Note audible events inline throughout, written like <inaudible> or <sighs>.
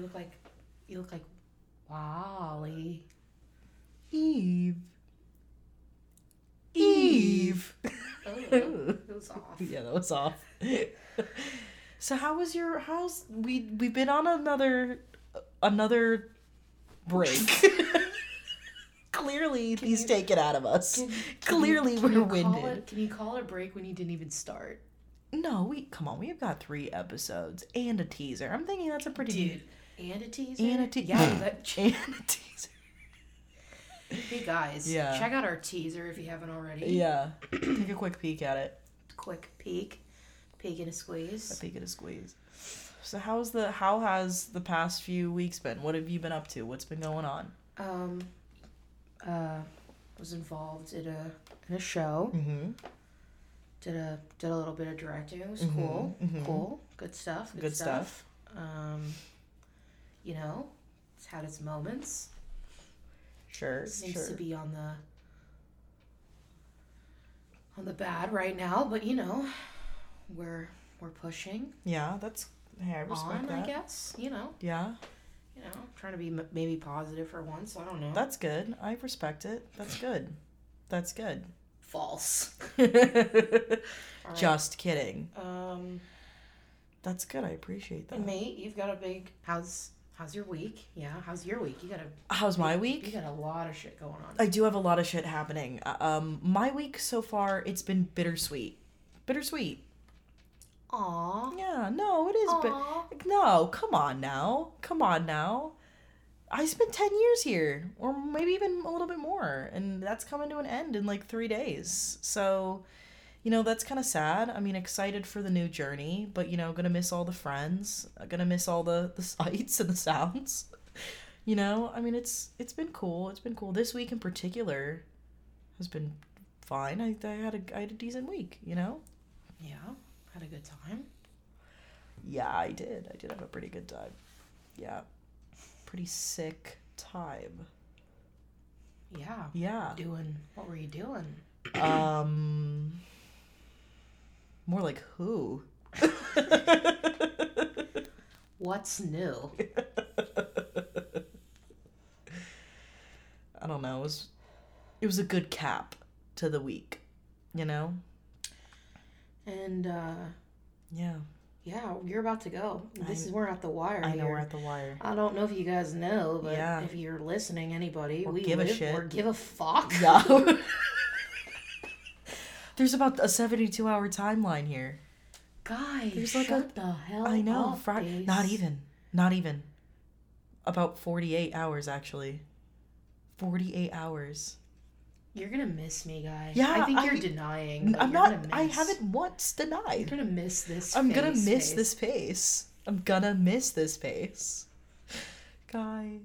You look like you look like WALL-E. Eve. Eve. Oh, oh, oh <laughs> it was off. yeah, that was off. <laughs> so how was your how's we we've been on another another break. <laughs> Clearly, these you- take it out of us. Can- can Clearly, you- we're can winded. it- can you call it a break when you didn't even start? No, we come on. We've got three episodes and a teaser. I'm thinking that's a pretty Dude, and a teaser? And a te- Yeah, <laughs> that, and a teaser. hey guys, Yeah. check out our teaser if you haven't already. Yeah, take a quick peek at it. Quick peek. Peek and a squeeze. A peek and a squeeze. So how's the how has the past few weeks been? What have you been up to? What's been going on? Um, uh, was involved in a in a show. Mm-hmm. Did a did a little bit of directing. It was Mhm, cool. mhm. Cool. Good stuff. Good stuff. Um, you know, it's had its moments. Sure, Seems sure. to be on the on the bad right now, but you know, we're we're pushing Yeah, that's. Hey, I respect on. that. I guess you know, Yeah, you know, trying to be m- maybe positive for once. I don't know. that's good. I respect it. That's good. That's good. false. <laughs> Right. Just kidding. um, That's good. I appreciate that. mate, you've got a big how's how's your week? Yeah, how's your week? You got a How's my week? You got a lot of shit going on. I do have a lot of shit happening. Uh, Um, my week so far, it's been bittersweet. Bittersweet. Aw. Yeah, no, it is. But Aw. no, come on now, come on now. I spent ten years here, or maybe even a little bit more, and that's coming to an end in like three days. So, you know, that's kind of sad. I mean, excited for the new journey, but you know, gonna miss all the friends. Gonna miss all the the <laughs> sights and the sounds. You know, I mean, it's it's been cool. It's been cool. This week in particular has been fine. I, I had a I had a decent week. You know. Yeah, had a good time. Yeah, I did. I did have a pretty good time. Yeah. Pretty sick time. Yeah. Yeah. Doing what were you doing? Um more like who? <laughs> What's new? I don't know. It was it was a good cap to the week, you know? And uh Yeah. yeah, you're about to go. This I- is we're at the wire I know here. we're at the wire. I don't know if you guys know, but Yeah. if you're listening, anybody, Or we give a shit. or give a fuck. Yeah. <laughs> There's about a 72 hour timeline here. Guys, There's like shut the hell I know. up, Fri- not even. Not even. About 48 hours, actually. 48 hours. You're gonna miss me, guys. Yeah, I think you're I- denying. I'm you're not. gonna I haven't once denied. You're gonna miss this. I'm gonna miss face. this pace. I'm gonna miss this pace. <laughs> Guy.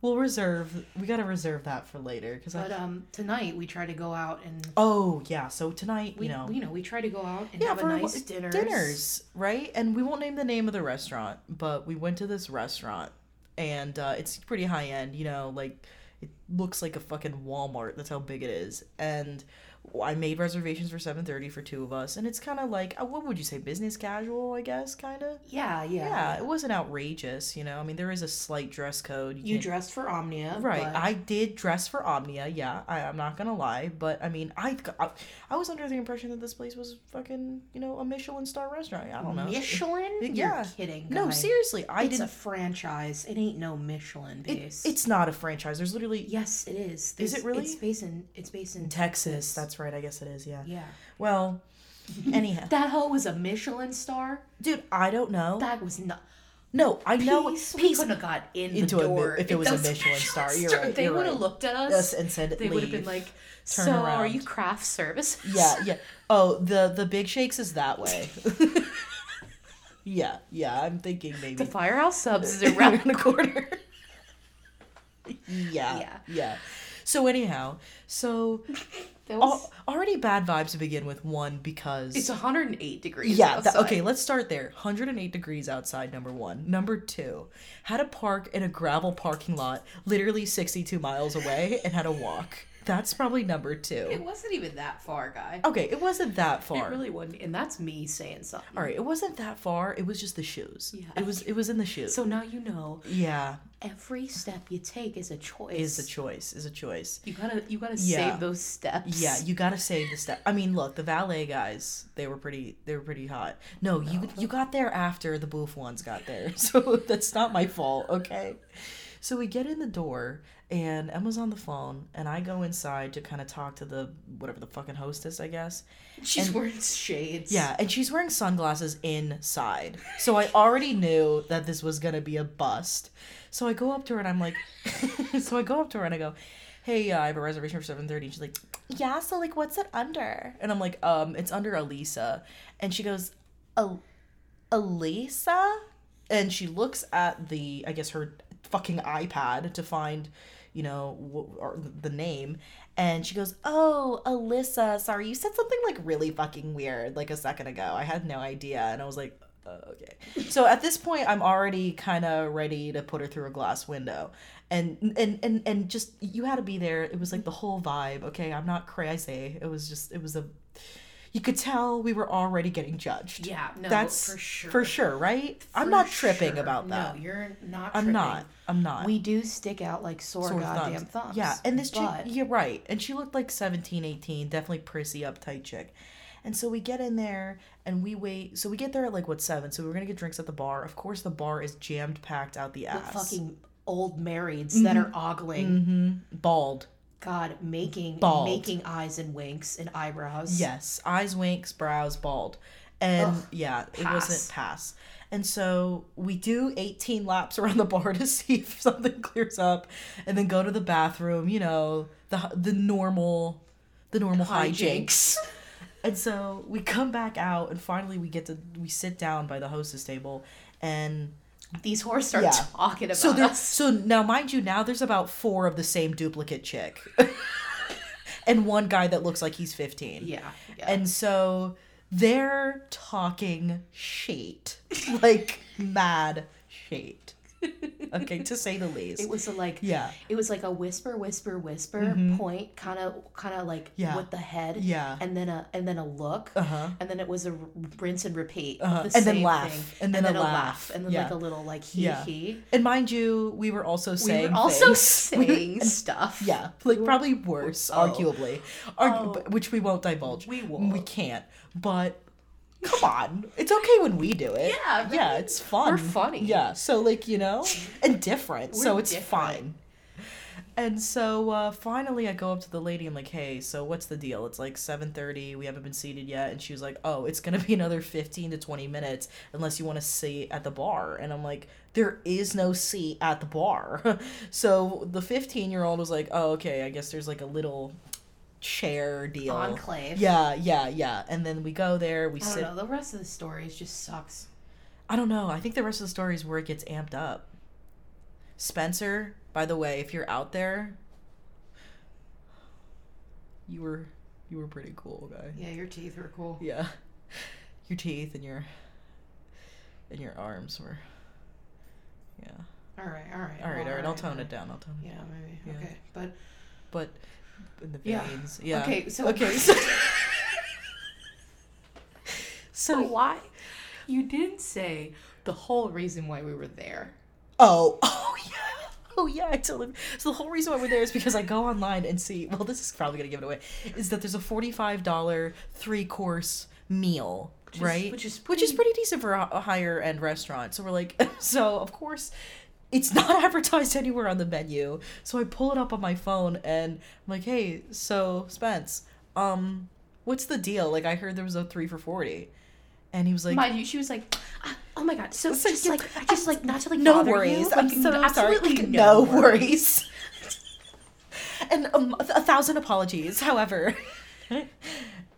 We'll reserve. We gotta reserve that for later. Because But I. um, tonight we try to go out and Oh, yeah. So tonight, we you know. you know we try to go out and yeah, have a for nice dinner. dinners, right? And we won't name the name of the restaurant, but we went to this restaurant, and uh, it's pretty high end. You know, like it looks like a fucking Walmart. That's how big it is. And I made reservations for seven thirty for two of us, and it's kind of like uh, what would you say, business casual? I guess, kind of. Yeah, yeah. Yeah, it wasn't outrageous. You know, I mean, there is a slight dress code. You can't- dressed for Omnia, Right, but- I did dress for Omnia. Yeah, I, I'm not gonna lie, but I mean, I, I I was under the impression that this place was fucking, you know, a Michelin star restaurant. I don't know. Michelin? Yeah. You're kidding. No, seriously, I it's didn't. a franchise. It ain't no Michelin it- base. it's not a franchise. There's literally yes, it is. Is it really? It's based in. It's based in Texas. That's right. I guess it is. Yeah. yeah. Well, <laughs> anyhow, That hoe was a Michelin star. dude, I don't know. That was not. no, I know. Peace, we Peace couldn't have got in into the a door if it was a Michelin star. You're right, They would have right. looked at us. Yes, and said they would have been like, Turn "So, are you craft service?" Yeah, yeah. Oh, the the big shakes is that way. <laughs> yeah, yeah. I'm thinking maybe The Firehouse Subs is <laughs> around the corner. yeah, Yeah. yeah, So anyhow, so That was- al- already bad vibes to begin with. One because it's 108 degrees. yeah. That, outside. okay, let's start there. 108 degrees outside. Number one. Number two, had to park in a gravel parking lot, literally 62 miles away, and had to walk. That's probably number two. It wasn't even that far, guy. Okay, it wasn't that far. It really wasn't, and that's me saying something. All right, it wasn't that far. It was just the shoes. Yeah. It was it was in the shoes. So now you know yeah, every step you take is a choice. is a choice. Is a choice. You gotta you gotta Yeah. save those steps. Yeah, you gotta save the step. I mean, look, the valet guys, they were pretty, they were pretty hot. No, you you got there after the booth ones got there, <laughs> so that's not my fault, okay? So we get in the door, and Emma's on the phone, and I go inside to kind of talk to the whatever the fucking hostess, I guess. She's And- wearing shades. Yeah, and she's wearing sunglasses inside, so I already knew that this was gonna be a bust. So I go up to her and I'm like, <laughs> so I go up to her and I go, "Hey, uh, I have a reservation for seven thirty. She's like, "Yeah, so like, what's it under?" And I'm like, "Um, it's under Elisa," and she goes, "El- Elisa," and she looks at the, I guess her fucking iPad to find, you know, wh- the name, and she goes, "Oh, Alyssa, sorry, you said something like really fucking weird like a second ago. I had no idea." And I was like, uh, "Okay." So at this point, I'm already kind of ready to put her through a glass window. And and and and just you had to be there. It was like the whole vibe, okay? I'm not crazy. It was just it was a you could tell we were already getting judged. Yeah, no, That's for sure. For sure, right? I'm not tripping sure. about that. No, you're not. I'm tripping. not. I'm not. We do stick out like sore, sore goddamn thumbs. Yeah, and this chick, but you're right. And she looked like 17, 18, definitely prissy, uptight chick. And so we get in there and we wait. So we get there at like what seven? So we are gonna get drinks at the bar. Of course, the bar is jammed packed out the the ass. fucking old marrieds that are ogling. mm-hmm. bald. God, making Bald. making eyes and winks and eyebrows. Yes, eyes, winks, brows, bald, and Ugh, yeah, it pass. wasn't pass. And so we do 18 laps around the bar <laughs> to see if something clears up, and then go to the bathroom. You know, the the normal, the normal hijinks. Hijinks. And so we come back out, and finally we get to we sit down by the hostess table, and These whores start Yeah. talking about so there, us. so now mind you, now there's about four of the same duplicate chick, <laughs> and one guy that looks like he's 15. Yeah, yeah. And so they're talking shit. Like mad shit. <laughs> Okay, to say the <laughs> least. it was a, like yeah. it was like a whisper, whisper, whisper Mhm. point, kind of, kind of like Yeah. with the head, Yeah. and then a and then a look, Uh-huh. and then it was a rinse and repeat, Uh-huh. the And then laugh. thing. And then a laugh. and then Yeah. like a little like he Yeah. he. And mind you, we were also We saying were also things. We <laughs> saying stuff. yeah, like probably worse, Oh. arguably, Argu- Oh. which we won't divulge. We We won't. We can't. But come on, it's okay when we do it. Yeah, yeah, it's fun. We're funny. Yeah, so like you know, and different, so it's different. fine. And so uh, finally, I go up to the lady. I'm like, "Hey, so what's the deal? It's like 7:30. We haven't been seated yet." And she was like, "Oh, it's gonna be <laughs> another 15 to 20 minutes unless you want to sit at the bar." And I'm like, "There is no seat at the bar." <laughs> so the 15 year old was like, "Oh, okay. I guess there's like a little chair deal." Enclave. Yeah, yeah, yeah. And then we go there. We I don't sit. know. The rest of the story is just sucks. I don't know. I think the rest of the story is where it gets amped up. Spencer, by the way, if you're out there, you were you were pretty cool, guy. Yeah, your teeth were cool. Yeah. Your teeth and your and your arms were Yeah. All right, all right. All right, all right. I'll tone all it down. I'll tone it. Yeah, maybe. Yeah. Okay, but But in the Yeah. veins. Yeah. Okay, so- Okay. <laughs> So, so why? You didn't say the whole reason why we were there. Oh, <laughs> oh yeah. Oh yeah, I totally. So the whole reason why we're there is because I go online and see. Well, this is probably gonna give it away. Is that there's a forty-five dollar three-course meal, is- right? which is which is pretty- pretty decent for a, a higher end restaurant. So we're like, <laughs> so of course, it's not <laughs> advertised anywhere on the menu. So I pull it up on my phone and I'm like, hey, so Spence, um, what's the deal? Like I heard there was a three for forty, and he was like, Mind you, she was like, "Ah, "Oh my god!" So So just you- like, just like, not to like no worries. You, I'm so absolutely sorry. <laughs> no, No worries. <laughs> and um, a, a thousand apologies. However,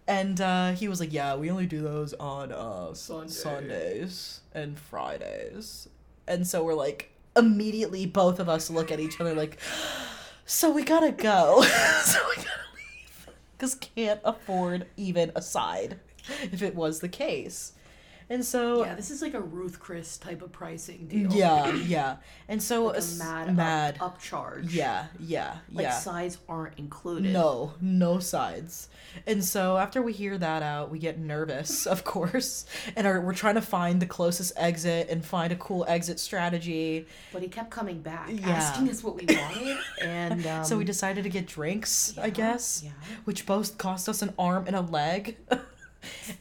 and uh, he was like, "Yeah, we only do those on uh, Sunday. Sundays and Fridays." And so we're like, immediately, both of us look at each other like, "So we gotta go. <laughs> so we gotta leave because can't afford even a side if it was the case." And so Yeah, this is like a Ruth Chris type of pricing deal. yeah, yeah. And so Like a mad, mad. Up, upcharge. Yeah, yeah, Like yeah. sides aren't included. No, no sides. And so after we hear that out, we get nervous, <laughs> of course, and are we're trying to find the closest exit and find a cool exit strategy. But he kept coming back, Yeah. asking us what we wanted, and um, <laughs> so we decided to get drinks, I guess, yeah. which both cost us an arm and a leg. <laughs>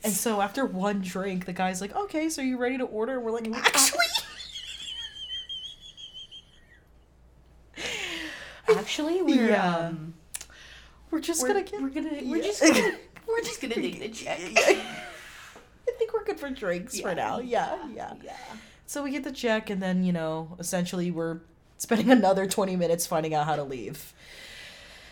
and so after one drink, the guy's like, "Okay, so you ready to order?" And we're like, "Actually." Actually, we're Yeah. um, We're just we're, gonna get. we're gonna we're Yeah. just gonna <laughs> we're just gonna take the check. <laughs> I think we're good for drinks for now. Yeah, yeah. yeah. So we get the check, and then, you know, essentially we're spending <laughs> another 20 minutes finding out how to leave.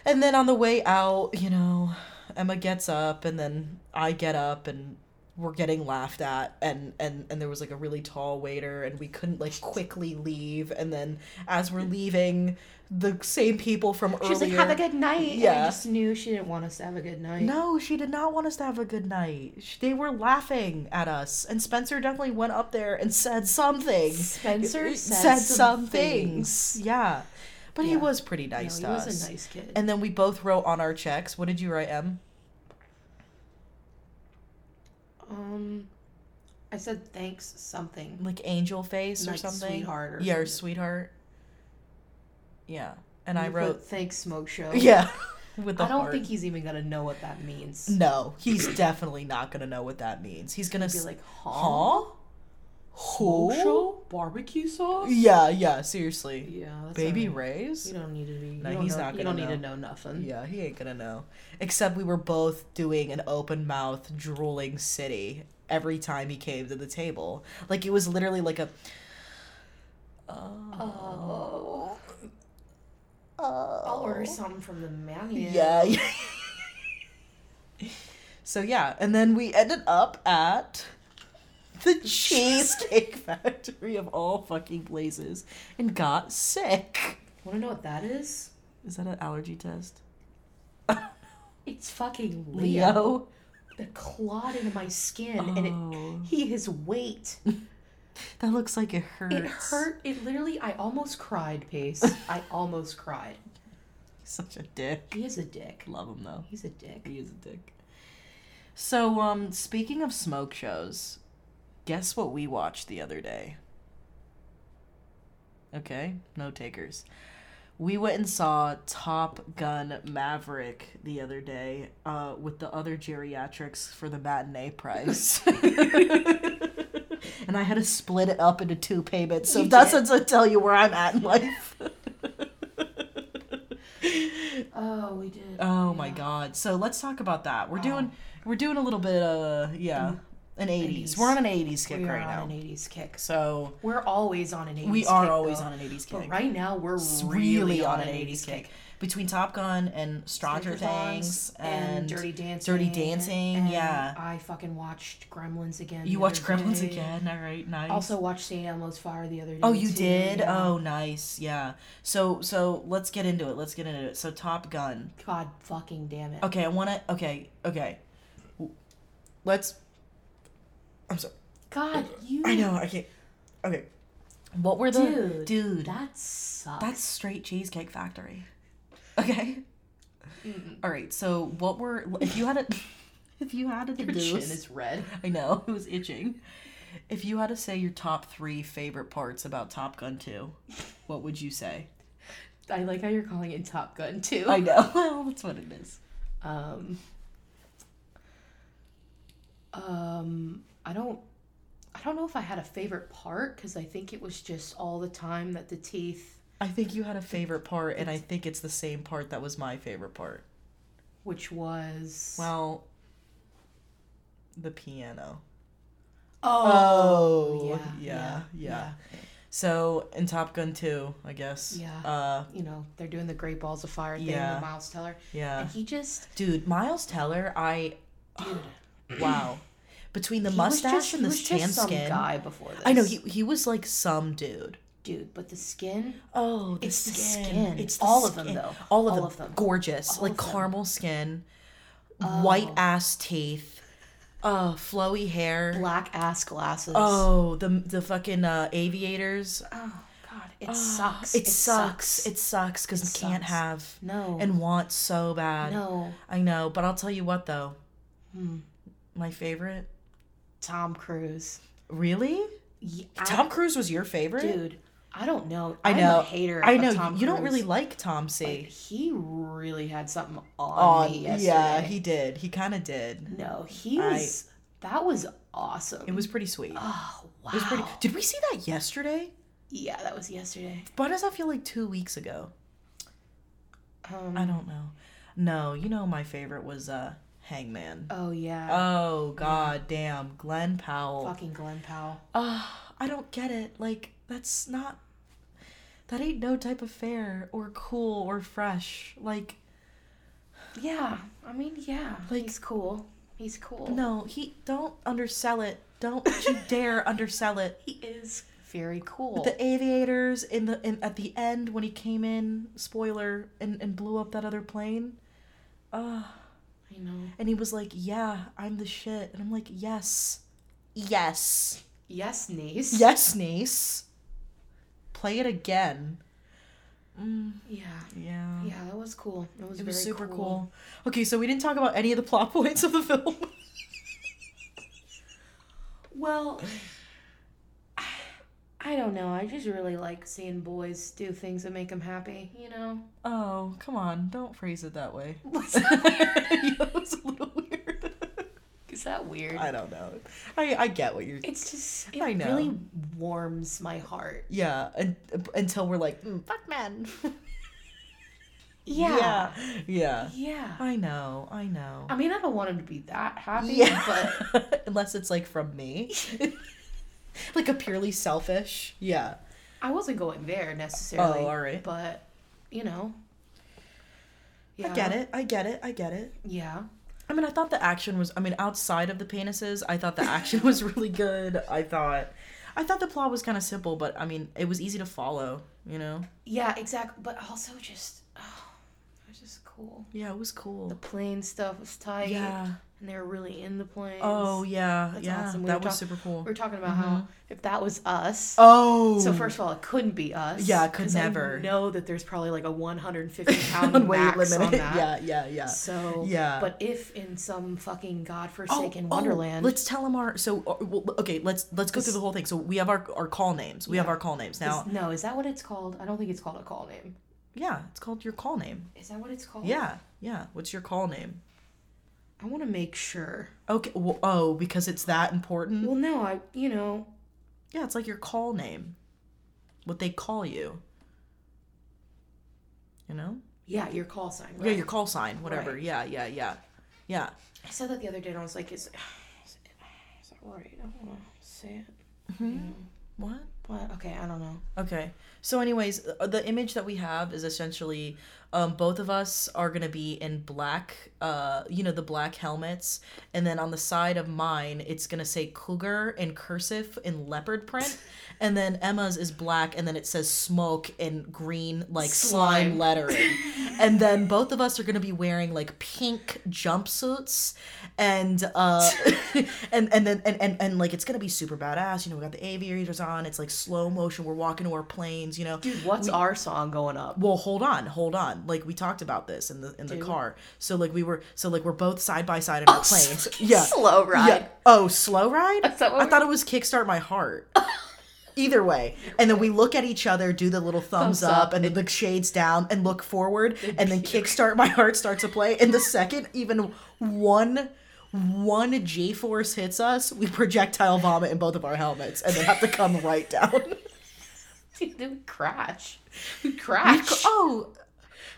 And then on the way out, you know, Emma gets up, and then I get up, and we're getting laughed at and and and there was like a really tall waiter and we couldn't like quickly leave and then as we're hmm. leaving the same people from She was like, "Have a good night." And Yeah. I just knew she didn't want us to have a good night. no, she did not want us to have a good night. Sh- They were laughing at us, and Spencer definitely went up there and said something. Spencer uh, said, said some, some things. things. Yeah, but he was pretty No, nice he to was us. a nice kid. And then we both wrote on our checks. What did you write, Em? Um, I said thanks something. Like angel face or something. sweetheart or yeah, or sweetheart. Yeah, and I You put wrote. thanks smoke show. <laughs> Yeah, with the I don't heart. think he's even gonna know what that means. No, he's definitely not gonna know what that means. He's gonna He'd be like, huh? huh? Smoke Who? show? Barbecue sauce? Yeah, yeah, seriously. Yeah, that's Baby alright. Rays? You don't need to be. No, he's know, not You gonna don't need to know. know nothing. Yeah, he ain't gonna know. Except we were both doing an open mouth drooling city every time he came to the table. Like it was literally like a Oh. oh. I'll order something from the menu. Yeah. <laughs> so yeah, and then we ended up at the Cheesecake Factory of all fucking places and got sick. Want to know what that is? Is that an allergy test? <laughs> It's fucking Leo. Leo. That clawed into my skin, and Oh. it, he his weight. <laughs> That looks like it hurts. It hurt. It literally. I almost cried, Pace. <laughs> I almost cried. Such a dick. He is a dick. Love him though. He's a dick. He is a dick. So, um, speaking of smoke shows, guess what we watched the other day? Okay, no takers. We went and saw Top Gun Maverick the other day uh, with the other geriatrics for the matinee price. <laughs> and I had to split it up into two payments, so that's did? to tell you where I'm at in life. <laughs> Oh, we did. Oh my god. So let's talk about that. We're Wow. doing we're doing a little bit of yeah, an 80s. We're on an 80s kick We are right now. on an 80s kick. So We're always on an 80s we are kick, always though. on an 80s kick. But kick. right now, we're It's really, on an 80s kick. Between Top Gun and Stranger Things and, Dirty Dancing. Dirty Dancing, and yeah. I fucking watched Gremlins again. You watched Gremlins day. again, all right, nice. Also watched St. Elmo's Fire the other oh, day. Oh, you too, did? yeah. Oh, nice. Yeah. So so let's get into it. Let's get into it. So Top Gun. God fucking damn it. Okay, I want to Okay, okay. Let's I'm sorry. God, you. I know. I can't. Okay. What were the Dude, dude? That sucks. that's straight Cheesecake Factory. Okay. All right. So what were if you had a <laughs> if you had to Your chin is red. I know <laughs> it was itching. If you had to say your top three favorite parts about Top Gun 2, what would you say? I like how you're calling it Top Gun too. I know. <laughs> Well, that's what it is. Um. Um. I don't. I don't know if I had a favorite part because I think it was just all the time that the teeth, I think you had a favorite part, and I think it's the same part that was my favorite part. which was Well, the piano. oh, Oh, yeah, yeah, yeah. yeah. So in Top Gun 2, I guess. Yeah. Uh, You know they're doing the Great Balls of Fire thing Yeah. with Miles Teller, yeah. and he just Dude, Miles Teller, I dude. <gasps> wow. Between the he mustache just- and he the tan skin. guy before this. I know he he was like some dude. dude, but the skin. Oh, the It's the skin. skin. It's the All of them, though. All of All them. of them. Gorgeous. All like caramel skin, white Oh. ass teeth. uh, flowy hair. black ass glasses. Oh, the the fucking uh, aviators. Oh, God, it sucks. It, sucks. It sucks because It can't have no, and want so bad. no. I know, but I'll tell you what though. Hmm. My favorite. Tom Cruise. Really? Yeah, I- Tom Cruise was your favorite? dude. I don't know. I I'm know. a hater. I of know. You don't really like Tom C. he really had something on On, me yesterday. yeah, he did. He kind of did. No, he I- was. That was awesome. It was pretty sweet. Oh wow. It was pretty. Did we see that yesterday? Yeah, that was yesterday. Why does that feel like two weeks ago? Um, I don't know. No, you know my favorite was uh Hangman. Oh yeah. Oh god damn, Glen Powell. Fucking Glen Powell. Uh, I don't get it. Like that's not that ain't no type of fair or cool or fresh. Like Yeah, I mean, yeah. Like- he's cool. He's cool. no, he don't undersell it. Don't you <laughs> dare undersell it. he is very cool. The aviators in the in at the end when he came in, spoiler, and, and blew up that other plane. Uh I know. and he was like, Yeah, I'm the shit. And I'm like, Yes. Yes. Yes, niece. Yes, niece. Play it again. Mm, Yeah. yeah. Yeah, that was cool. It was, It was very super cool. cool. Okay, so we didn't talk about any of the plot <laughs> points of the film. Well, I don't know. I just really like seeing boys do things that make them happy. You know. oh, come on. Don't phrase it that way. <laughs> What's that <laughs> was a little weird. <laughs> Is that weird? I don't know. I, I get what you're. It's just it I know. really warms my heart. Yeah, and, until we're like, mm, fuck men. Yeah. yeah. Yeah. Yeah. I know. I know. I mean, I don't want him to be that happy, Yeah. but Unless it's like from me. <laughs> like a purely selfish. Yeah. I wasn't going there necessarily. Oh, all right. But you know. I get it. I get it. I get it. Yeah. I mean, I thought the action was. I mean, outside of the penises, I thought the action <laughs> was really good. I thought, I thought the plot was kind of simple, but I mean, it was easy to follow. You know? Yeah, exactly. But also just, it was just cool. Yeah, it was cool. The plane stuff was tight. Yeah. And they were really in the plane. Oh yeah, That's yeah. awesome. We That was talk- super cool. We were talking about how if that was us. Oh. So first of all, it couldn't be us. Yeah, it could 'cause I never. know that there's probably like a 150 <laughs> pound weight limit. on that. <laughs> Yeah, yeah, yeah. So Yeah. But if in some fucking Oh, godforsaken oh, Wonderland, let's tell them our. So uh, okay, let's let's go through the whole thing. So we have our our call names. We have our call names is- now. no, is that what it's called? I don't think it's called a call name. Yeah, it's called your call name. Is that what it's called? Yeah, yeah. What's your call name? I want to make sure. Okay. Well, oh, because it's that important. Well, no, I you know Yeah, it's like your call name. What they call you. You know? yeah, your call sign. Yeah, your call sign, whatever. Right. Yeah, yeah, yeah. Yeah. I said that the other day, and I was like, is, <sighs> is, that right? I don't want to say it. Hmm? What? What? Okay, I don't know. Okay. So, anyways, uh, the image that we have is essentially um, both of us are going to be in black, uh, you know, the black helmets. And then on the side of mine, it's going to say cougar in cursive in leopard print. <laughs> and then Emma's is black, and then it says smoke in green, like slime, Slime. lettering. <laughs> and then both of us are going to be wearing like pink jumpsuits. And uh <laughs> and and then and, and and like it's gonna be super badass, you know. We got the aviators on. It's like slow motion. We're walking to our planes, you know. Dude, what's our song going up? Well, hold on, hold on. Like we talked about this in the in the car. So like we were so like we're both side by side in oh, our planes. <laughs> Yeah. Slow ride. Yeah. Oh, slow ride? I we're- thought it was kickstart my heart. <laughs> Either way, and then we look at each other, do the little thumbs, Thumbs up, up, and then the shades down, and look forward, and then kickstart my heart starts to play. And the second even one one G force hits us, we projectile vomit in both of our helmets, and then have to come right down. <laughs> Dude, we crash. We crash. oh,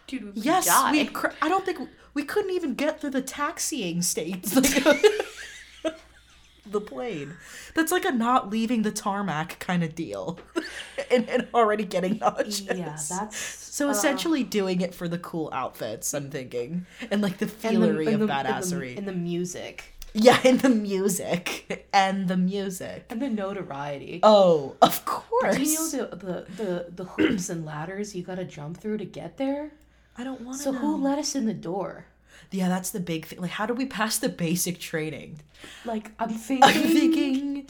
Dude, we Yes, die. we. Cr- I don't think we couldn't even get through the taxiing states. Like, <laughs> <laughs> the plane. That's like a not leaving the tarmac kind of deal, <laughs> and, and already getting nauseous. Yeah, that's so uh, essentially doing it for the cool outfits. I'm thinking, and like the feelery and of the- and the- badassery. and the music yeah, <laughs> and the music and the music. and the notoriety. Oh, of course. Do you know the, the the the hoops and ladders you gotta jump through to get there? I don't want to So know. who let us in the door? Yeah, that's the big thing. Like, how do we pass the basic training? Like I'm thinking. I'm thinking.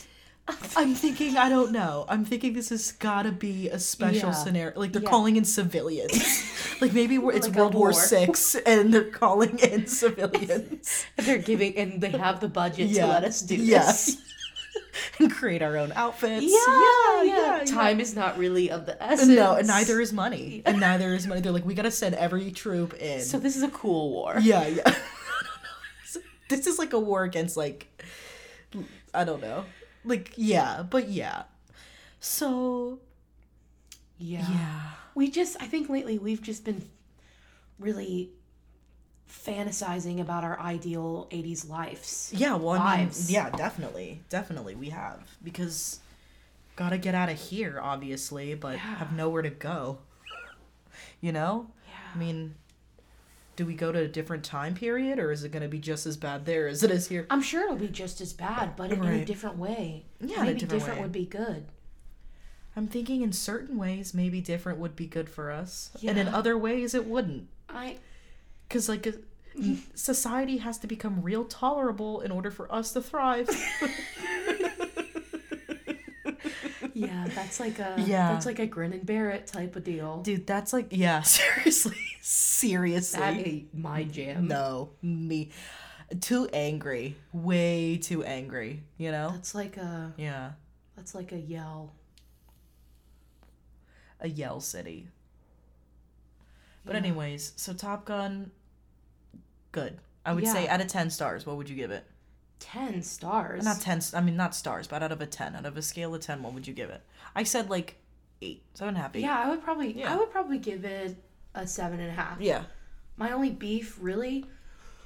I'm thinking. I don't know. I'm thinking this has gotta be a special Yeah. scenario. Like they're Yeah. calling in civilians. <laughs> like maybe we're, it's Like World War. Six, and they're calling in civilians <laughs> They're giving and they have the budget Yeah. to let us do Yeah. this. <laughs> <laughs> and create our own outfits. Yeah, yeah, yeah. Time is not really of the essence. No, and neither is money. <laughs> And neither is money. They're like, we gotta send every troop in. So this is a cool war. Yeah, yeah. <laughs> this is like a war against like I don't know. Like yeah, but yeah. So Yeah. yeah. We just I think lately we've just been really fantasizing about our ideal 80s lives. Yeah, well I mean, Lives. yeah, definitely. Definitely we have because gotta get out of here obviously, but Yeah. have nowhere to go. You know? Yeah. I mean, do we go to a different time period or is it going to be just as bad there as it is here? I'm sure it'll be just as bad, but in a different way. Yeah, in Maybe different different would be good. I'm thinking in certain ways maybe different would be good for us, and in other ways it wouldn't. I Because like a, society has to become real tolerable in order for us to thrive. <laughs> yeah, that's like a Yeah. that's like a grin and bear it type of deal. Dude, that's like yeah, <laughs> seriously, seriously. That ain't my jam. no, me, too angry, way too angry. You know? That's like a Yeah, that's like a yell. a yell city. But Yeah. anyways, so Top Gun, good. I would say out of ten stars, what would you give it? Ten stars. Not ten. I mean, not stars, but out of a ten, out of a scale of ten, what would you give it? I said like eight, seven and a half, eight. Yeah, I would probably Yeah. I would probably give it a seven and a half. Yeah. My only beef really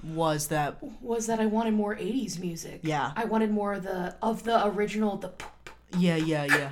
Was that? was that I wanted more '80s music. Yeah. I wanted more of the of the original. The p- Yeah, yeah, yeah.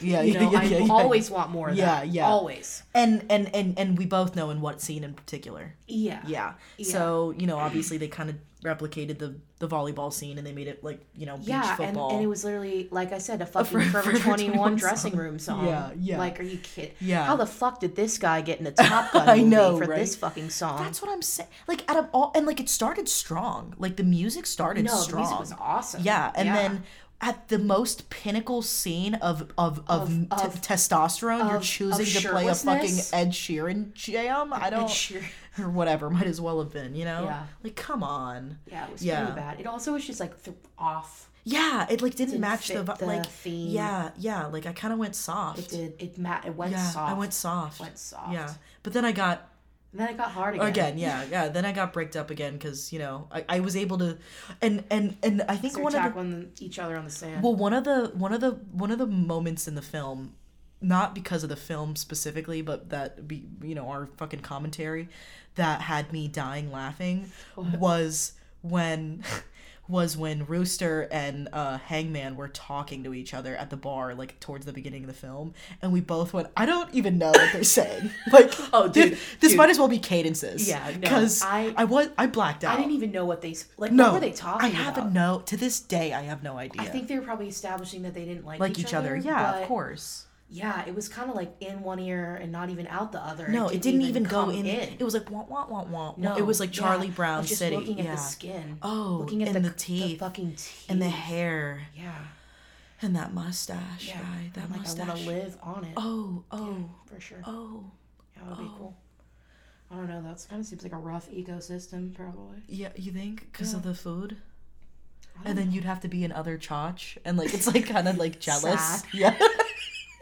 Yeah, <laughs> you yeah, know, yeah, I yeah, yeah. always want more of Yeah, that. yeah. Always. And and and and we both know in what scene in particular. Yeah. Yeah. So you know, obviously they kind of replicated the the volleyball scene and they made it like you know beach Yeah, and, football. and it was literally like I said, a fucking <laughs> Forever Forever 21 21 dressing room song. Yeah, yeah. Like, are you kidding? Yeah. How the fuck did this guy get in the <laughs> Top Gun I movie know, for right? this fucking song? That's what I'm saying. Like out of all, and like it started strong. Like the music started no, the strong. music was awesome. Yeah, and then at the most pinnacle scene of of of, Of- t- of- testosterone, you're choosing to play a fucking? Ed Sheeran jam. I don't <laughs> or whatever. Might as well have been, you know. Yeah. Like, come on. Yeah, it was Yeah. pretty bad. It also was just like th- off. Yeah, it like didn't, Didn't match the, the like theme. Yeah, yeah. Like I kind of went soft. It did. It ma- It went yeah, soft. I went soft. Went soft. Yeah, but then I got And then it got hard again. again yeah yeah then i got bricked up again because you know I, I was able to and and and i think So one of the tackling each other on the sand. well one of the one of the one of the moments in the film not because of the film specifically but that be you know our fucking commentary that had me dying laughing was when <laughs> was when Rooster and uh, Hangman were talking to each other at the bar, like towards the beginning of the film, and we both went, "I don't even know what they're saying." <laughs> Like, <laughs> Oh, dude, this, this dude. might as well be cadences. Yeah, no, because I- I was I blacked out. I didn't even know what they like. no, what were they talking I have about? a no. To this day, I have no idea. I think they were probably establishing that they didn't like, like each other. Yeah, but of course. Yeah, it was kind of like in one ear and not even out the other. No, it didn't even go come in. It was like wah wah wah wah. No, it was like Charlie of Brown just City. Looking at yeah. the skin. Oh, looking at the, the teeth. fucking teeth, and the hair Yeah, and that mustache yeah. guy. That like, mustache. I want to live on it. Oh, oh, for sure. oh. Yeah, that would be oh. cool. I don't know. That's kind of seems like a rough ecosystem, probably. Yeah, you think because of the food? And then you'd have to be in other chotch, and like it's like kind of like jealous. Sad. Yeah. <laughs>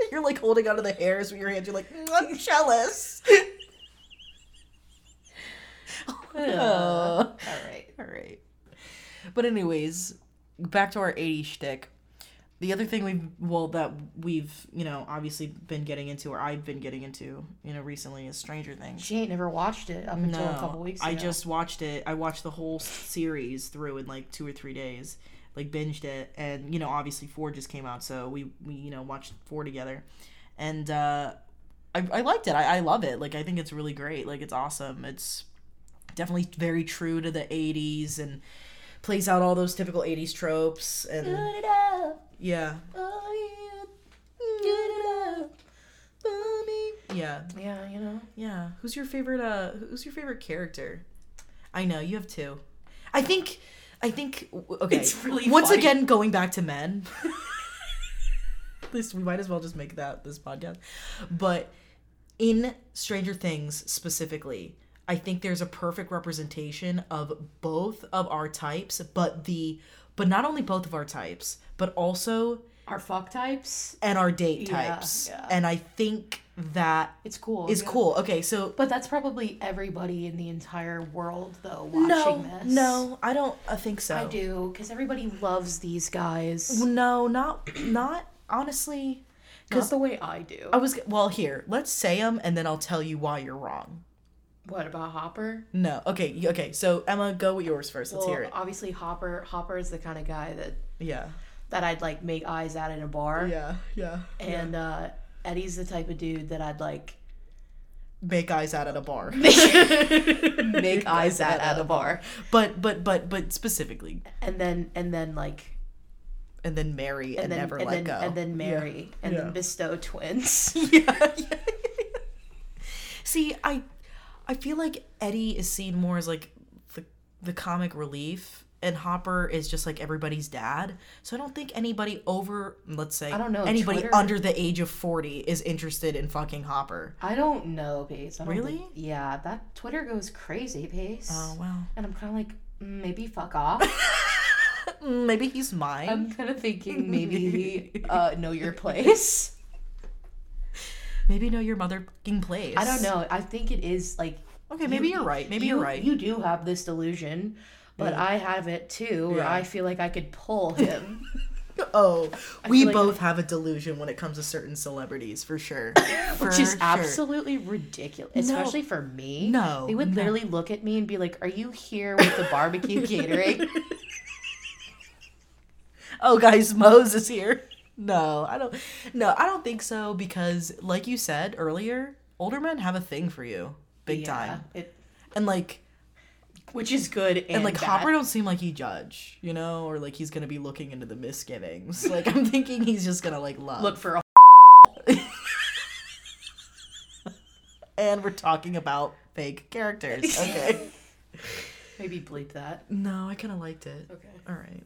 <laughs> you're like holding onto the hairs with your hands. You're like, "Mm, I'm <laughs> jealous. <laughs> Oh. All right. All right. But anyways, back to our 80s shtick. The other thing we've well that we've you know obviously been getting into or I've been getting into you know recently is Stranger Things. She ain't never watched it up until a couple weeks ago. I just watched it. I watched the whole series through in like two or three days, like binged it, and you know obviously four just came out, so we we you know watched four together, and uh, I I liked it. I I love it. Like I think it's really great. Like it's awesome. It's definitely very true to the '80s and plays out all those typical '80s tropes and yeah. Oh, yeah. Get it up. Yeah, Yeah, you know. yeah. Who's your favorite? Uh, who's your favorite character? I know you have two. I think. I think. Okay. It's really Once funny. again, going back to men. <laughs> At least we might as well just make that this podcast. But in Stranger Things specifically, I think there's a perfect representation of both of our types, but the but not only both of our types, but also Our fuck types. and our date Yeah, types. yeah. And I think that It's cool. is yeah. cool. Okay, so But that's probably everybody in the entire world, though, watching no, this. no, I don't I think so. I do, because everybody loves these guys. No, not not honestly. Because the way I do. I was well here. Let's say them, and then I'll tell you why you're wrong. What about Hopper? No, okay, okay. So Emma, go with yours first. Let's well, hear it. obviously Hopper. Hopper is the kind of guy that Yeah, that I'd like make eyes at in a bar. yeah, yeah. And uh, Eddie's the type of dude that I'd like Make eyes out at a bar. <laughs> make eyes <laughs> at at a bar. but but but but specifically, And then and then like and then marry and, and then never and let then go. and then marry and Yeah. then bestow twins. yeah, <laughs> yeah. See, I I feel like Eddie is seen more as like the the comic relief and Hopper is just like everybody's dad. So I don't think anybody over let's say I don't know, anybody Twitter- under the age of 40 is interested in fucking Hopper. I don't know, Pace. I don't Really? think- yeah, that Twitter goes crazy, Pace. Oh, well. And I'm kind of like, mm, maybe fuck off. <laughs> Maybe he's mine. I'm kind of thinking <laughs> maybe uh, know your place. Maybe know your mother fucking place. I don't know. I think it is like. Okay, maybe you- are right. Maybe you, you're right. You do have this delusion, but Yeah. I have it too, where Yeah. I feel like I could pull <laughs> him. oh, we feel like both have a delusion when it comes to certain celebrities, for sure. <laughs> which For is sure. absolutely ridiculous, No. especially for me. No, they would no. literally look at me and be like, "Are you here with the barbecue <laughs> catering?" oh guys mose is here no i don't no i don't think so because like you said earlier older men have a thing for you big Yeah, time It, and like which is good and, and like bad. hopper don't seem like he judge you know or like he's gonna be looking into the misgivings <laughs> like i'm thinking he's just gonna like love look for a <laughs> and we're talking about fake characters <laughs> okay maybe bleep that. no i kind of liked it Okay. all right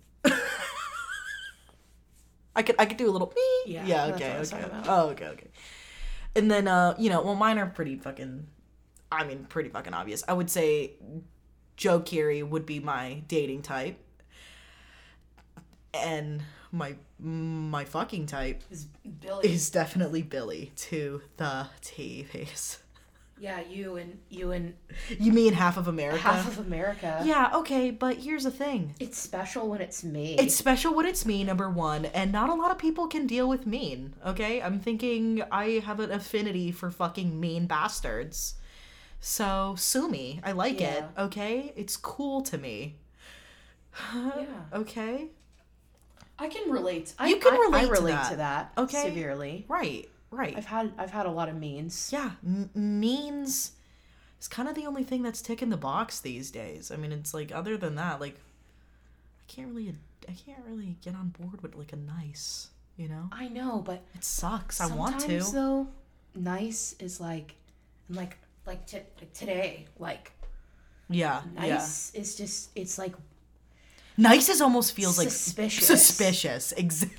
I could I could do a little me. Yeah, Yeah. Okay. what I was Okay. Oh. Okay. Okay. And then uh, you know, well, mine are pretty fucking. I mean, pretty fucking obvious. I would say Joe Keery would be my dating type, and my my fucking type Is Billy? is definitely Billy to the T face. yeah, you and you and You mean half of America? half of America. yeah. Okay, but here's the thing. It's special when it's me. It's special when it's me, number one, and not a lot of people can deal with mean, okay? I'm thinking I have an affinity for fucking mean bastards. So, sue me. I like it, okay? It's cool to me. <sighs> yeah. Okay? I can relate. I, You can relate I to relate that. to that. Okay. Severely. Right, right. I've had I've had a lot of means. yeah, m- means is kind of the only thing that's ticking the box these days. I mean, it's like, other than that, like, I can't really, I can't really get on board with, like, a nice, you know? I know, but It sucks. I want to. though, nice is like, like like, t- like today, like Yeah, yeah. nice is just it's like Nice is almost feels like Suspicious. Suspicious. <laughs> Exactly.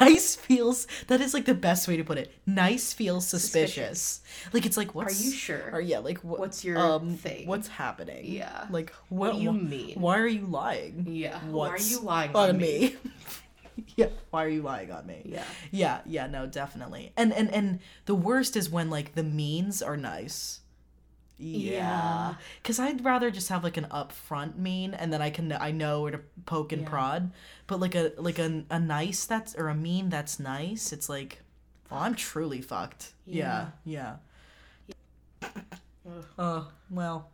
nice feels that is like the best way to put it. Nice feels suspicious. Like it's like what's Are you sure? Or yeah, like wh- What's your um, thing? What's happening? Yeah. Like What what, do you wh- mean? Why are you lying? Yeah. Why are you lying on on me? <laughs> <laughs> yeah. Why are you lying on me? Yeah. Yeah, yeah, no, definitely. And and and the worst is when like the means are nice. Yeah. Yeah. Cuz I'd rather just have like an upfront mean and then I can I know where to poke and Yeah. prod. But like a like a, a nice that's or a mean that's nice, it's like well, I'm truly fucked. Yeah. Yeah. Ugh. Uh, well.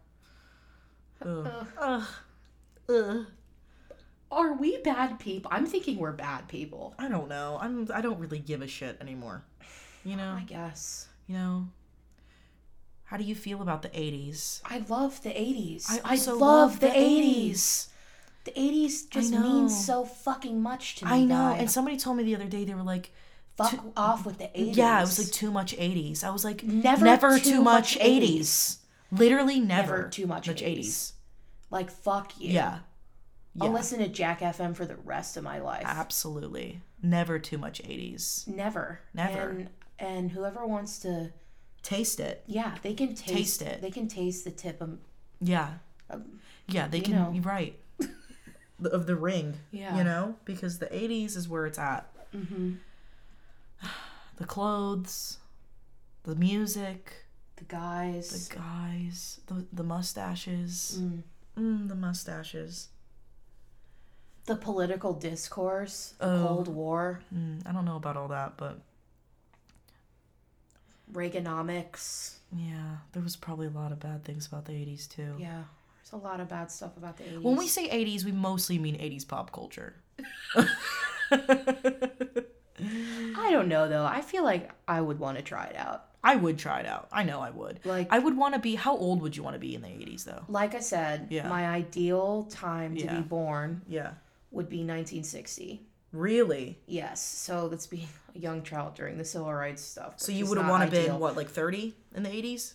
<laughs> Ugh. Ugh. Ugh. Are we bad people? I'm thinking we're bad people. I don't know. I'm I don't really give a shit anymore. You <sighs> know? I guess. You know? How do you feel about the 80s? I love the 80s. I I, love, love the the 80s. The 80s just means so fucking much to me. I know. guys. And somebody told me the other day they were like, fuck off with the 80s. yeah, it was like too much 80s. I was like, Never never too too much much 80s. Literally never, Never too much 80s. Like fuck you. Yeah. I'll listen to Jack FM for the rest of my life. Absolutely. Never too much 80s. Never. Never. And and whoever wants to Taste it. yeah, they can taste, Taste it. They can taste the tip of Yeah. Um, Yeah, they can know. right. <laughs> Of the ring. Yeah. You know? Because the 80s is where it's at. hmm <sighs> The clothes, the music, the guys. the guys, the, the mustaches. Mm. Mm, the mustaches. The political discourse, the Oh. Cold War, Mm, I don't know about all that, but Reaganomics. yeah, there was probably a lot of bad things about the 80s too. Yeah, there's a lot of bad stuff about the 80s. When we say 80s, we mostly mean 80s pop culture. <laughs> I don't know though. I feel like I would want to try it out. I would try it out. I know I would. Like I would want to be. How old would you want to be in the 80s though? like I said, Yeah. my ideal time to Yeah. be born Yeah. Would be 1960. Really? Yes, so let's be <laughs> a young child during the civil rights stuff. So you would have want to been what, like 30 in the 80s?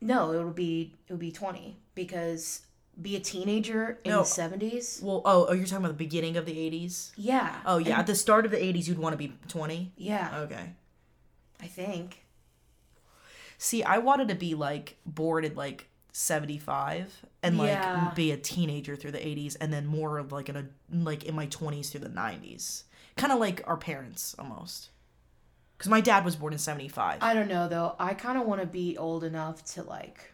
No, it would be it would be 20 because be a teenager in No. the 70s. Well, oh, oh, you're talking about the beginning of the 80s? Yeah. Oh yeah, and- at the start of the 80s, you'd want to be 20. yeah, Okay. I think. See, I wanted to be like bored at like 75 and like Yeah. be a teenager through the 80s and then more of like in a like in my 20s through the 90s. Kind of like our parents almost. Cuz my dad was born in 75. I don't know though. I kind of want to be old enough to like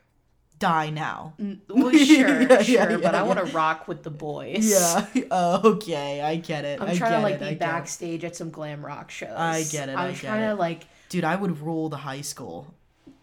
Die now. Well, sure, <laughs> Yeah, sure, yeah, but I want to rock with the boys. Yeah. <laughs> okay, I get it. I'm I trying to like it, I be get backstage at some glam rock shows. I get it, I'm I get trying it. to like Dude, I would rule the high school.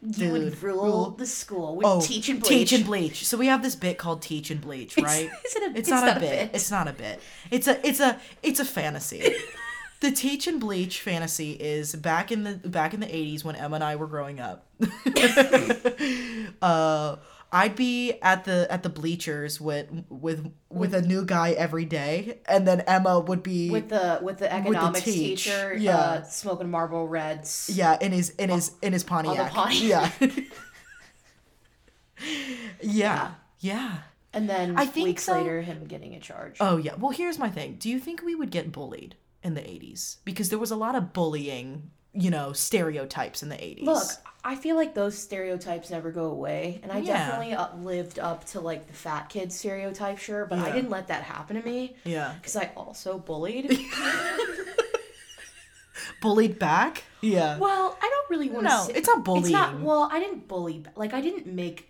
You would rule, rule- the school with Oh, teach and bleach. Teach and bleach. So we have this bit called Teach and Bleach, right? <laughs> Is it a, It's, not, a bit. It's not a bit. It's a it's a it's a fantasy. <laughs> the teach and bleach fantasy is back in the back in the 80s when Emma and I were growing up. <laughs> uh I'd be at the at the bleachers with with with a new guy every day and then Emma would be with the with the economics teach, teacher, yeah. uh, smoking Marlboro Reds. yeah, in his in his in his Pontiac. Pontiac. <laughs> Yeah. yeah. Yeah. And then I think weeks so. later, him getting a charge. Oh yeah. Well, here's my thing. Do you think we would get bullied in the 80s? Because there was a lot of bullying, you know, stereotypes in the 80s. Look, I feel like those stereotypes never go away, and I Yeah. definitely uh, lived up to like the fat kid stereotype, sure, but I didn't let that happen to me Yeah. because I also bullied. <laughs> Bullied back? Yeah. well, I don't really want to. No, say, it's not bullying. It's not. Well, I didn't bully. Like I didn't make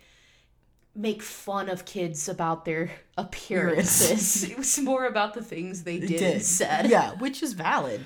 make fun of kids about their appearances. <laughs> it was more about the things they did, and said. Yeah, which is valid.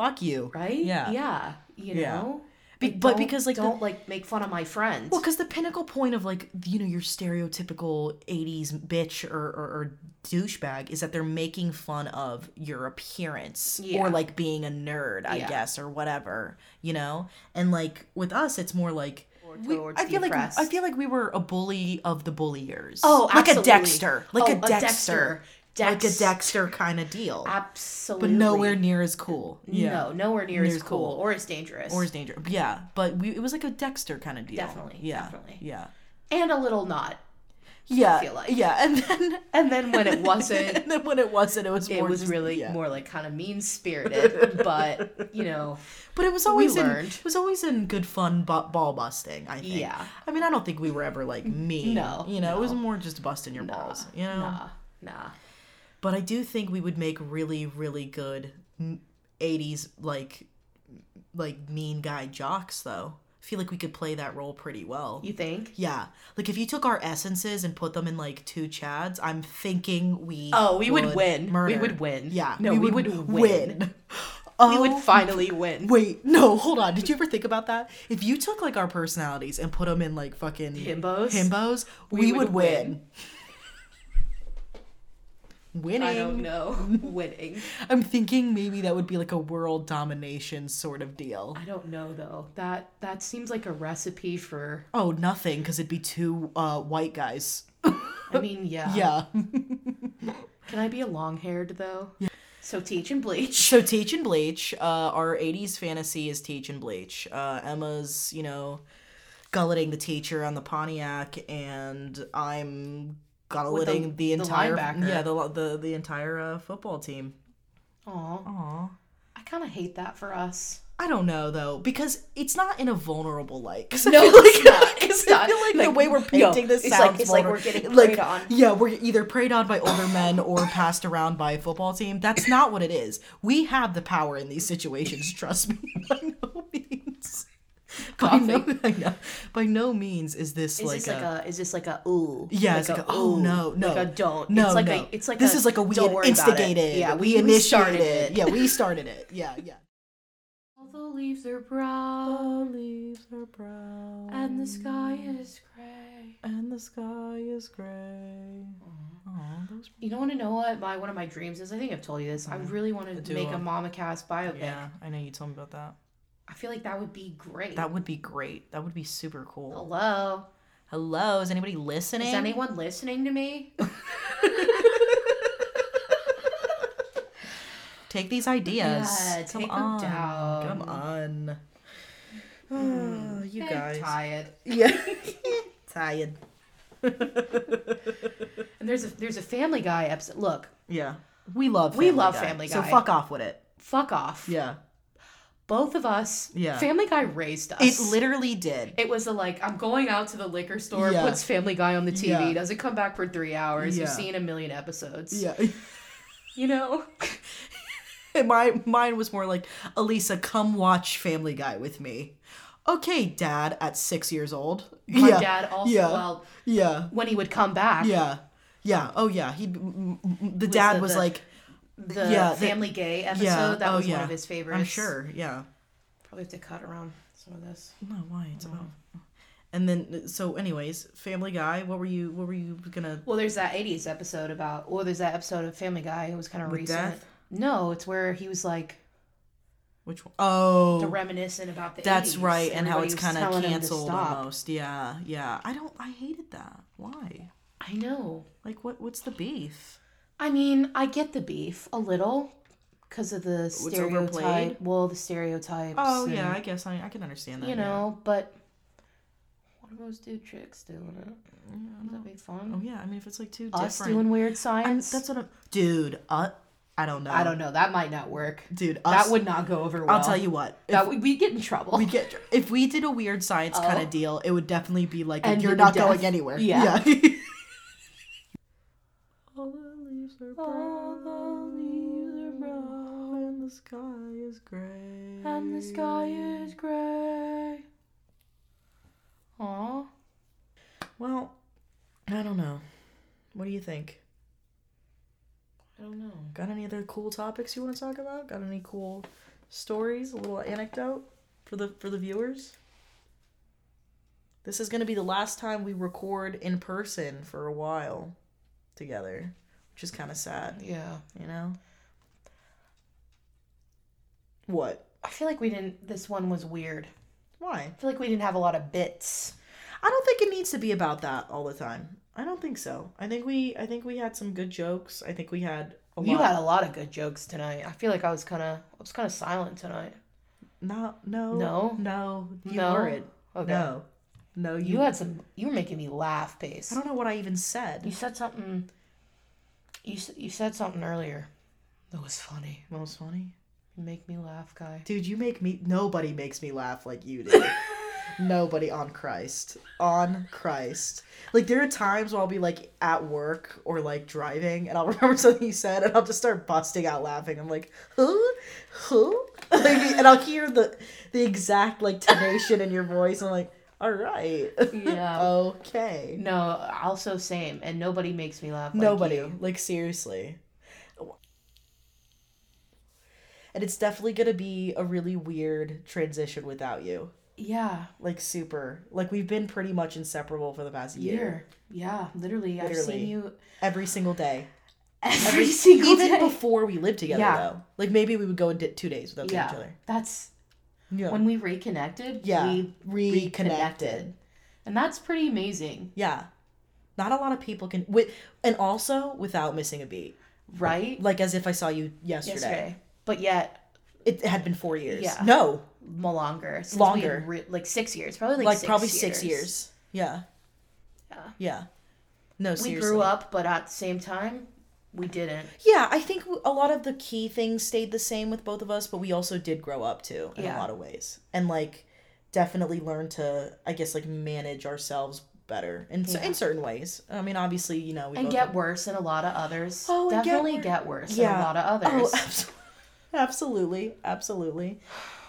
Fuck you. Right. Yeah. Yeah. You Yeah. know. Be- but because, like, don't like make fun of my friends. Well, because the pinnacle point of like you know your stereotypical '80s bitch or, or, or douchebag is that they're making fun of your appearance Yeah. or like being a nerd, I Yeah. guess, or whatever, you know. And like with us, it's more like we, I the feel like. I feel like we were a bully of the bulliers. Oh, like absolutely. a Dexter, like Oh, a Dexter, like a Dexter kind of deal, Absolutely. but nowhere near as cool. Yeah. No, nowhere near, Near as cool, cool. or as dangerous. or as dangerous. Yeah, but we, it was like a Dexter kind of deal. Definitely, Yeah. definitely. Yeah. and a little not. Yeah. feel like. Yeah, and then <laughs> And then when it wasn't, <laughs> and then when it wasn't, it was it was just- really yeah. more like kind of mean spirited. <laughs> but you know, But it was always in, learned. it was always in good fun bu- ball busting. I think. Yeah. I mean, I don't think we were ever like mean. No, You know, it was more just busting your balls. You know. nah, nah. But I do think we would make really, really good '80s like like mean guy jocks though. I feel like we could play that role pretty well. You think? Yeah, like if you took our essences and put them in like two chads, I'm thinking we. Oh, we would win. Murder. We would win. Yeah, No, we would win. win. <laughs> We would Oh, finally win. Wait, no, hold on. Did you ever think about that? If you took like our personalities and put them in like fucking Himbos? himbos, we, We would, would win. win. Winning. I don't know. <laughs> <laughs> Winning. I'm thinking maybe that would be like a world domination sort of deal. I don't know though. That that seems like a recipe for. Oh, nothing, because it'd be two uh, white guys. <laughs> I mean, yeah. Yeah. Can I be a long haired though? Yeah. So teach and bleach. so Teach and Bleach, uh, our '80s fantasy is Teach and Bleach. Uh, Emma's, you know, gulleting the teacher on the Pontiac, and I'm gulleting the, the entire linebacker. yeah the the the entire uh, football team. Aw. Aw. I kind of hate that for us. I don't know though because it's not in a vulnerable light. 'Cause I No, feel <laughs> <laughs> it's not. 'cause It's I not. feel like, the way we're yo, painting this it's sounds like- it's like we're getting like, preyed on. Yeah, we're either preyed on by older men or passed around by a football team. That's not what it is. We have the power in these situations. Trust me, by no means. <laughs> By no, I know, by no means is this Is like this a, like a? Is this like a ooh? Yeah, it's like a, oh, ooh, no, no. like a don't. No, it's like no. a. It's like this a, is like a we don't worry about it. instigated. Yeah, we, we, we initiated started it. Yeah, we <laughs> started it. Yeah, yeah. All the leaves are brown The leaves are brown and the sky is gray. and the sky is gray. Aw, those You don't want to know what my one of my dreams is? I think I've told you this. I really want to Mm-hmm. make a a- Mama Cass biopic. Yeah, I know you told me about that. I feel like that would be great. That would be great. That would be super cool. Hello. Hello, is anybody listening? Is anyone listening to me? <laughs> Take these ideas. Yeah, Come on. down. Come on. Oh, you I'm guys. tired. Yeah. <laughs> Tired. And there's a there's a Family Guy episode. Look, Yeah. We love Family We Family love Guy, Family So fuck off with it. fuck off. Yeah. Both of us. Yeah. Family Guy raised us. It literally did. It was a like I'm going out to the liquor store, Yeah. puts Family Guy on the TV, Yeah. doesn't come back for three hours. You've seen a million episodes. Yeah. <laughs> You know? <laughs> My mine was more like, Elisa, come watch Family Guy with me. Okay, Dad, at six years old. My yeah. dad also Yeah. well Yeah. when he would come back, Yeah. Yeah. Oh yeah. He the dad was the- like, the Yeah, the- Family Gay episode, yeah. that oh, was yeah. one of his favorites. I'm sure. Yeah. Probably have to cut around some of this. No, why? It's about. And then so, anyways, Family Guy. What were you? What were you gonna? Well, there's that 80s episode about, well, there's that episode of Family Guy. It was kind of With recent. death? No, it's where he was like Which one? Oh, the reminiscent about the that's 80s. right, and how it's kind of telling him to canceled almost. Yeah, yeah. I don't. I hated that. Why? I know. Like, what? What's the beef? I mean, I get the beef a little because of the stereotype. Well, the stereotypes. Oh yeah, I guess I, I can understand that. You yeah. know, but what are those two chicks doing it? Would that be fun? Oh yeah, I mean, if it's like two Us different. doing weird science? that's what I'm. Dude, uh, I don't know. I don't know. That might not work. Dude, us, that would not go over well. I'll tell you what. If That would we get in trouble. we get if we did a weird science kind Oh. of deal, it would definitely be like End you're in not death. going anywhere. Yeah. Leaves <laughs> <laughs> are brown, All the leaves are brown, and the sky is gray. and the sky is gray. Aw. Well, I don't know. What do you think? I don't know. Got any other cool topics you want to talk about? Got any cool stories? A little anecdote for the for the viewers. This is going to be the last time we record in person for a while together, which is kind of sad, Yeah. you know. What? I feel like we didn't. This one was weird. Why? I feel like we didn't have a lot of bits. I don't think it needs to be about that all the time. I don't think so. I think we I think we had some good jokes. I think we had a You lot. had a lot of good jokes tonight. I feel like I was kind of, I was kind of silent tonight. no no No? no you No? weren't. Okay. No. No, you, You had some. You were making me laugh, Pace. I don't know what I even said. You said something. You you said something earlier. That was funny. What was funny? You make me laugh, guy. Dude, you make me nobody makes me laugh like you do. <laughs> nobody on Christ. On Christ. Like there are times where I'll be like at work or like driving and I'll <laughs> remember something you said and I'll just start busting out laughing. I'm like, huh? Huh? <laughs> Like, and I'll hear the the exact like tonation in your voice. I'm like, all right. Yeah. <laughs> okay. No, also same, and nobody makes me laugh. Like Nobody. you. Like seriously. And it's definitely gonna be a really weird transition without you. Yeah. Like super. Like we've been pretty much inseparable for the past year. Year. Yeah. Literally, I've seen you Every single day. every, single Even day. before we lived together Yeah. though. Like maybe we would go di- two days without seeing yeah. each other. That's Yeah. when we reconnected. Yeah. We Reconnected. reconnected, and that's pretty amazing, yeah. Not a lot of people can with and also without missing a beat. right? Like as if I saw you yesterday. Yesterday, but yet It had been four years. Yeah. No, longer. Since Longer. Re- like six years. Probably like, like, six probably years. six years. Yeah. Yeah. Yeah. No, We seriously. grew up, but at the same time, we didn't. Yeah, I think a lot of the key things stayed the same with both of us, but we also did grow up too in Yeah. a lot of ways, and like definitely learned to, I guess, like manage ourselves better in Yeah. in certain ways. I mean, obviously, you know, we And get have- worse in a lot of others. Oh, and get Definitely get, worse Yeah. in a lot of others. Oh, others. <laughs> absolutely, absolutely.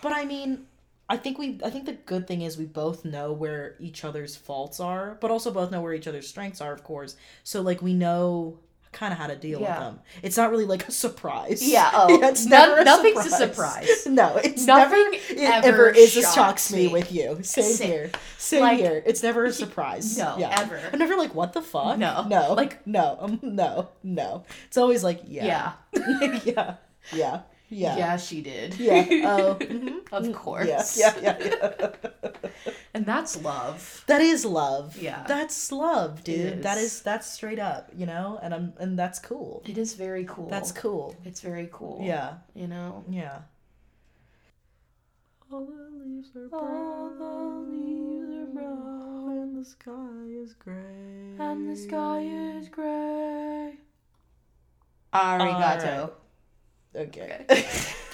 But I mean, I think we, I think the good thing is we both know where each other's faults are, but also both know where each other's strengths are, of course. So like we know kind of how to deal Yeah. with them. It's not really like a surprise. Yeah, <laughs> oh, it's none- never a nothing's a surprise. surprise. <laughs> No, it's Nothing never, it ever ever is a shocks shocks me me. with you. Same Same. here. Same Like, here. It's never a surprise. no, yeah. ever. I'm never like, what the fuck? No. no, Like- no, um, no, no. It's always like, yeah, yeah. <laughs> yeah, yeah, yeah. Yeah, she did. Yeah. <laughs> Oh. mhm. Of course. Yeah. Yeah. Yeah. yeah. <laughs> And that's love. that is love. Yeah. That's love, dude. That is. is that's straight up, you know, and I'm and that's cool. It is very cool. That's cool. It's very cool. Yeah. You know? Yeah. All the leaves are All the leaves are brown and the sky is gray. And the sky is gray. Arigato. Okay. Okay. <laughs>